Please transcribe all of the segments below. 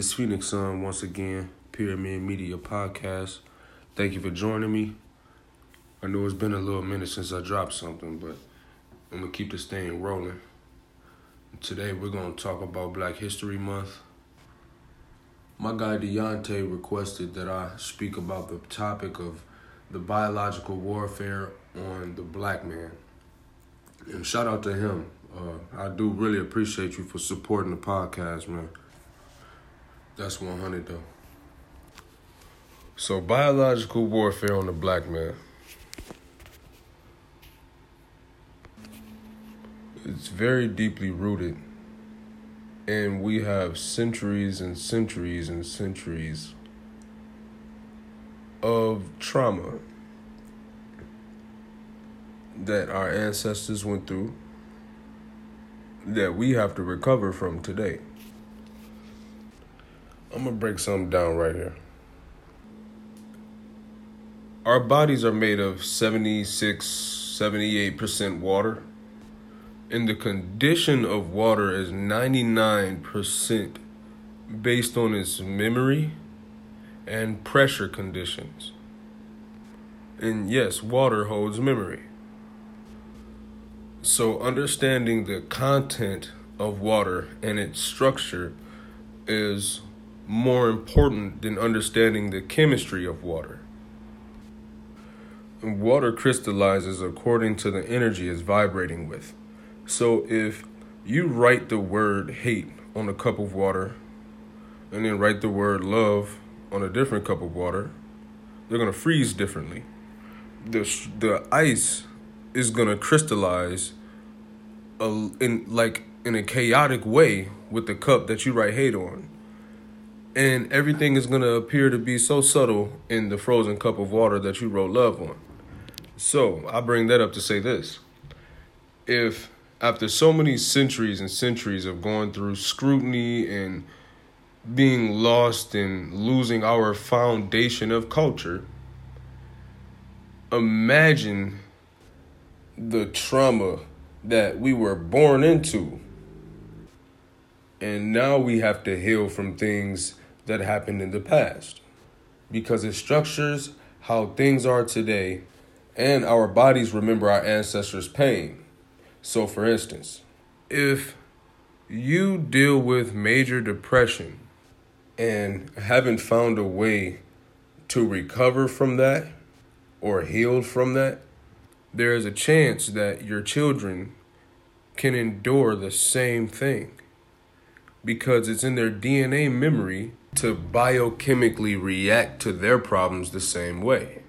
It's Phoenix Sun once again, Pyramid Media Podcast. Thank you for joining me. I know it's been a little minute since I dropped something, but I'm gonna keep this thing rolling. Today we're gonna talk about Black History Month. My guy Deontay requested that I speak about the topic of the biological warfare on the black man. And shout out to him. Uh, I do really appreciate you for supporting the podcast, man. That's 100 though. So, biological warfare on the black man. It's very deeply rooted. And we have centuries and centuries and centuries of trauma that our ancestors went through that we have to recover from today. I'm gonna break something down right here. Our bodies are made of 76, 78% water. And the condition of water is 99% based on its memory and pressure conditions. And yes, water holds memory. So, understanding the content of water and its structure is more important than understanding the chemistry of water. Water crystallizes according to the energy it's vibrating with. So, if you write the word hate on a cup of water and then write the word love on a different cup of water, they're going to freeze differently. The, the ice is going to crystallize a, in like in a chaotic way with the cup that you write hate on. And everything is going to appear to be so subtle in the frozen cup of water that you wrote love on. So, I bring that up to say this. If after so many centuries and centuries of going through scrutiny and being lost and losing our foundation of culture, imagine the trauma that we were born into. And now we have to heal from things that happened in the past because it structures how things are today and our bodies remember our ancestors' pain. So, for instance, if you deal with major depression and haven't found a way to recover from that or heal from that, there is a chance that your children can endure the same thing because it's in their DNA memory to biochemically react to their problems the same way.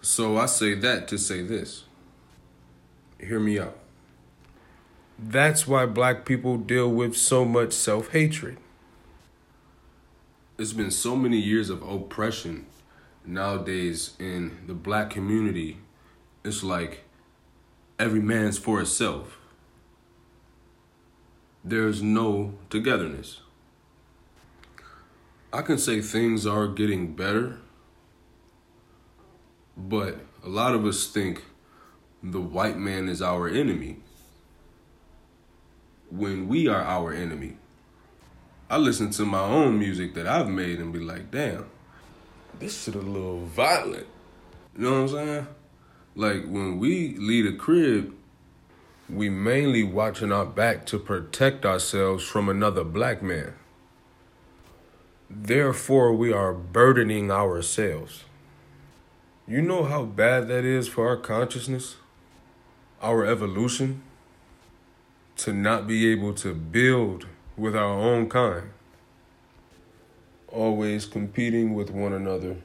So I say that to say this. Hear me out. That's why black people deal with so much self hatred. It's been so many years of oppression nowadays in the black community it's like every man's for itself. There's no togetherness. I can say things are getting better, but a lot of us think the white man is our enemy when we are our enemy. I listen to my own music that I've made and be like, damn, this shit a little violent. You know what I'm saying? Like when we leave a crib, we mainly watching our back to protect ourselves from another black man. Therefore, we are burdening ourselves. You know how bad that is for our consciousness, our evolution, to not be able to build with our own kind, always competing with one another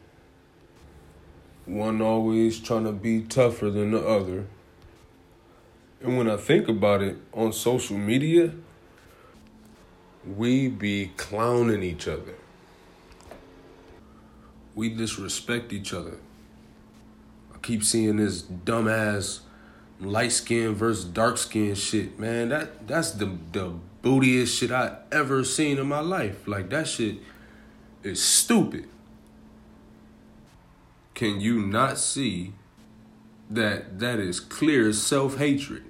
one always trying to be tougher than the other. And when I think about it on social media, we be clowning each other. We disrespect each other. I keep seeing this dumbass light skin versus dark skin shit, man. That that's the the bootiest shit I ever seen in my life. Like that shit is stupid can you not see that that is clear self hatred?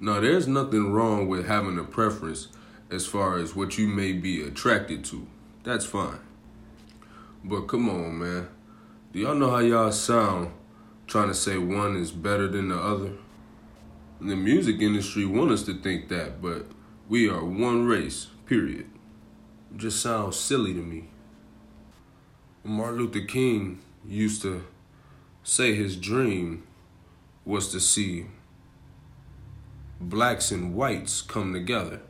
Now, there's nothing wrong with having a preference as far as what you may be attracted to. That's fine. But come on, man. Do y'all know how y'all sound trying to say one is better than the other? The music industry want us to think that, but we are one race, period. It just sounds silly to me. Martin Luther King used to say his dream was to see blacks and whites come together.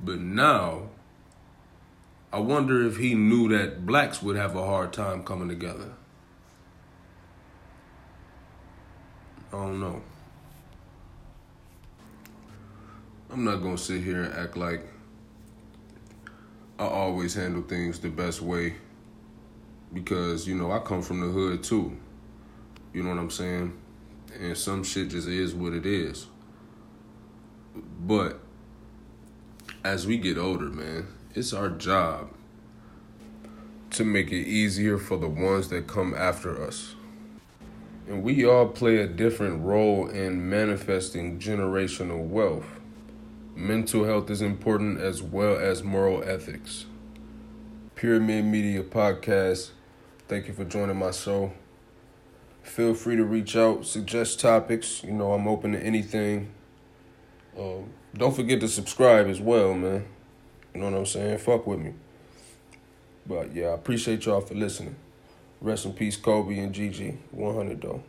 But now, I wonder if he knew that blacks would have a hard time coming together. I don't know. I'm not gonna sit here and act like I always handle things the best way because, you know, I come from the hood too. You know what I'm saying? And some shit just is what it is. But as we get older, man, it's our job to make it easier for the ones that come after us. And we all play a different role in manifesting generational wealth. Mental health is important as well as moral ethics. Pyramid Media Podcast. Thank you for joining my show. Feel free to reach out, suggest topics. You know, I'm open to anything. Um, don't forget to subscribe as well, man. You know what I'm saying? Fuck with me. But yeah, I appreciate y'all for listening. Rest in peace, Kobe and Gigi. 100 though.